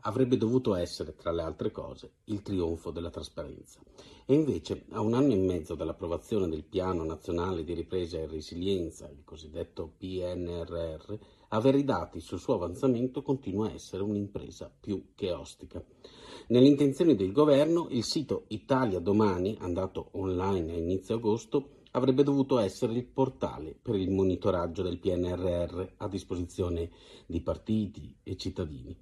avrebbe dovuto essere, tra le altre cose, il trionfo della trasparenza. E invece, a un anno e mezzo dall'approvazione del Piano Nazionale di Ripresa e Resilienza, il cosiddetto PNRR, avere i dati sul suo avanzamento continua a essere un'impresa più che ostica. Nelle intenzioni del governo, il sito Italia Domani, andato online a inizio agosto, avrebbe dovuto essere il portale per il monitoraggio del PNRR a disposizione di partiti e cittadini.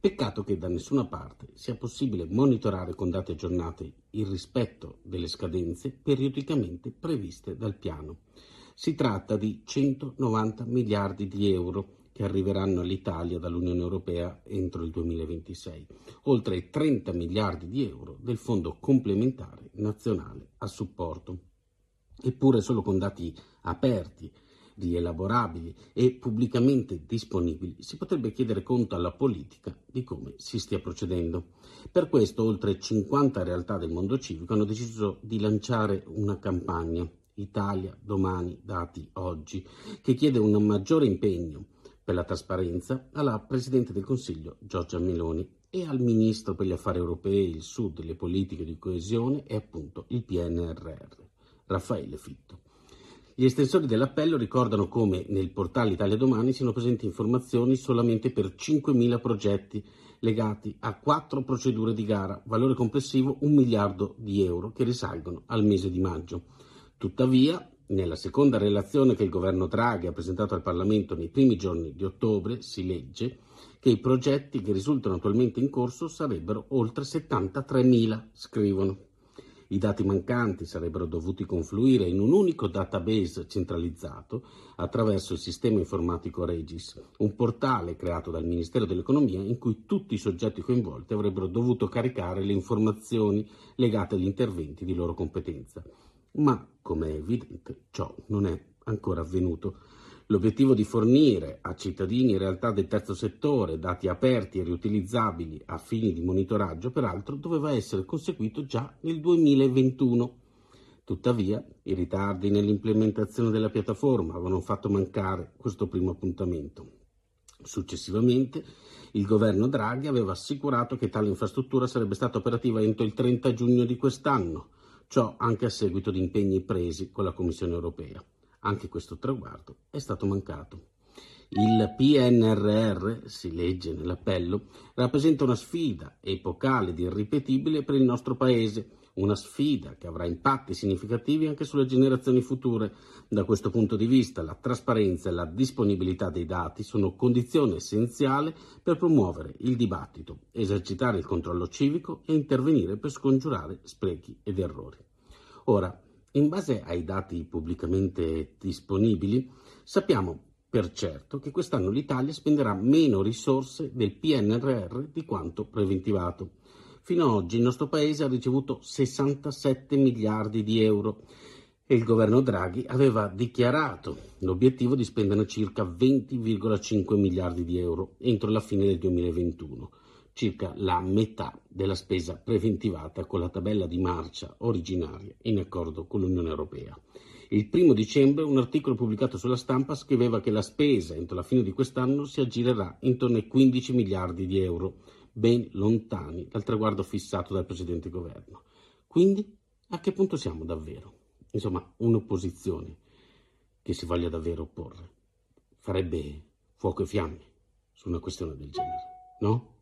Peccato che da nessuna parte sia possibile monitorare con dati aggiornati il rispetto delle scadenze periodicamente previste dal piano. Si tratta di 190 miliardi di euro che arriveranno all'Italia dall'Unione Europea entro il 2026, oltre ai 30 miliardi di euro del Fondo complementare nazionale a supporto. Eppure solo con dati aperti rielaborabili e pubblicamente disponibili, si potrebbe chiedere conto alla politica di come si stia procedendo. Per questo oltre 50 realtà del mondo civico hanno deciso di lanciare una campagna Italia domani, dati oggi, che chiede un maggiore impegno per la trasparenza alla Presidente del Consiglio Giorgia Meloni e al Ministro per gli Affari Europei, il Sud, le politiche di coesione e appunto il PNRR, Raffaele Fitto. Gli estensori dell'appello ricordano come nel portale Italia Domani siano presenti informazioni solamente per 5.000 progetti legati a quattro procedure di gara, valore complessivo un miliardo di euro che risalgono al mese di maggio. Tuttavia, nella seconda relazione che il governo Draghi ha presentato al Parlamento nei primi giorni di ottobre si legge che i progetti che risultano attualmente in corso sarebbero oltre 73.000, scrivono. I dati mancanti sarebbero dovuti confluire in un unico database centralizzato attraverso il sistema informatico Regis, un portale creato dal Ministero dell'Economia in cui tutti i soggetti coinvolti avrebbero dovuto caricare le informazioni legate agli interventi di loro competenza. Ma, come è evidente, ciò non è ancora avvenuto. L'obiettivo di fornire a cittadini e realtà del terzo settore dati aperti e riutilizzabili a fini di monitoraggio, peraltro, doveva essere conseguito già nel 2021. Tuttavia, i ritardi nell'implementazione della piattaforma avevano fatto mancare questo primo appuntamento. Successivamente, il governo Draghi aveva assicurato che tale infrastruttura sarebbe stata operativa entro il 30 giugno di quest'anno, ciò anche a seguito di impegni presi con la Commissione europea. Anche questo traguardo è stato mancato. Il PNRR, si legge nell'appello, rappresenta una sfida epocale ed irripetibile per il nostro Paese, una sfida che avrà impatti significativi anche sulle generazioni future. Da questo punto di vista la trasparenza e la disponibilità dei dati sono condizione essenziale per promuovere il dibattito, esercitare il controllo civico e intervenire per scongiurare sprechi ed errori. Ora, in base ai dati pubblicamente disponibili, sappiamo per certo che quest'anno l'Italia spenderà meno risorse del PNRR di quanto preventivato. Fino ad oggi il nostro Paese ha ricevuto 67 miliardi di euro e il governo Draghi aveva dichiarato l'obiettivo di spendere circa 20,5 miliardi di euro entro la fine del 2021 circa la metà della spesa preventivata con la tabella di marcia originaria in accordo con l'Unione Europea. Il primo dicembre un articolo pubblicato sulla stampa scriveva che la spesa entro la fine di quest'anno si aggirerà intorno ai 15 miliardi di euro, ben lontani dal traguardo fissato dal precedente governo. Quindi a che punto siamo davvero? Insomma, un'opposizione che si voglia davvero opporre farebbe fuoco e fiamme su una questione del genere, no?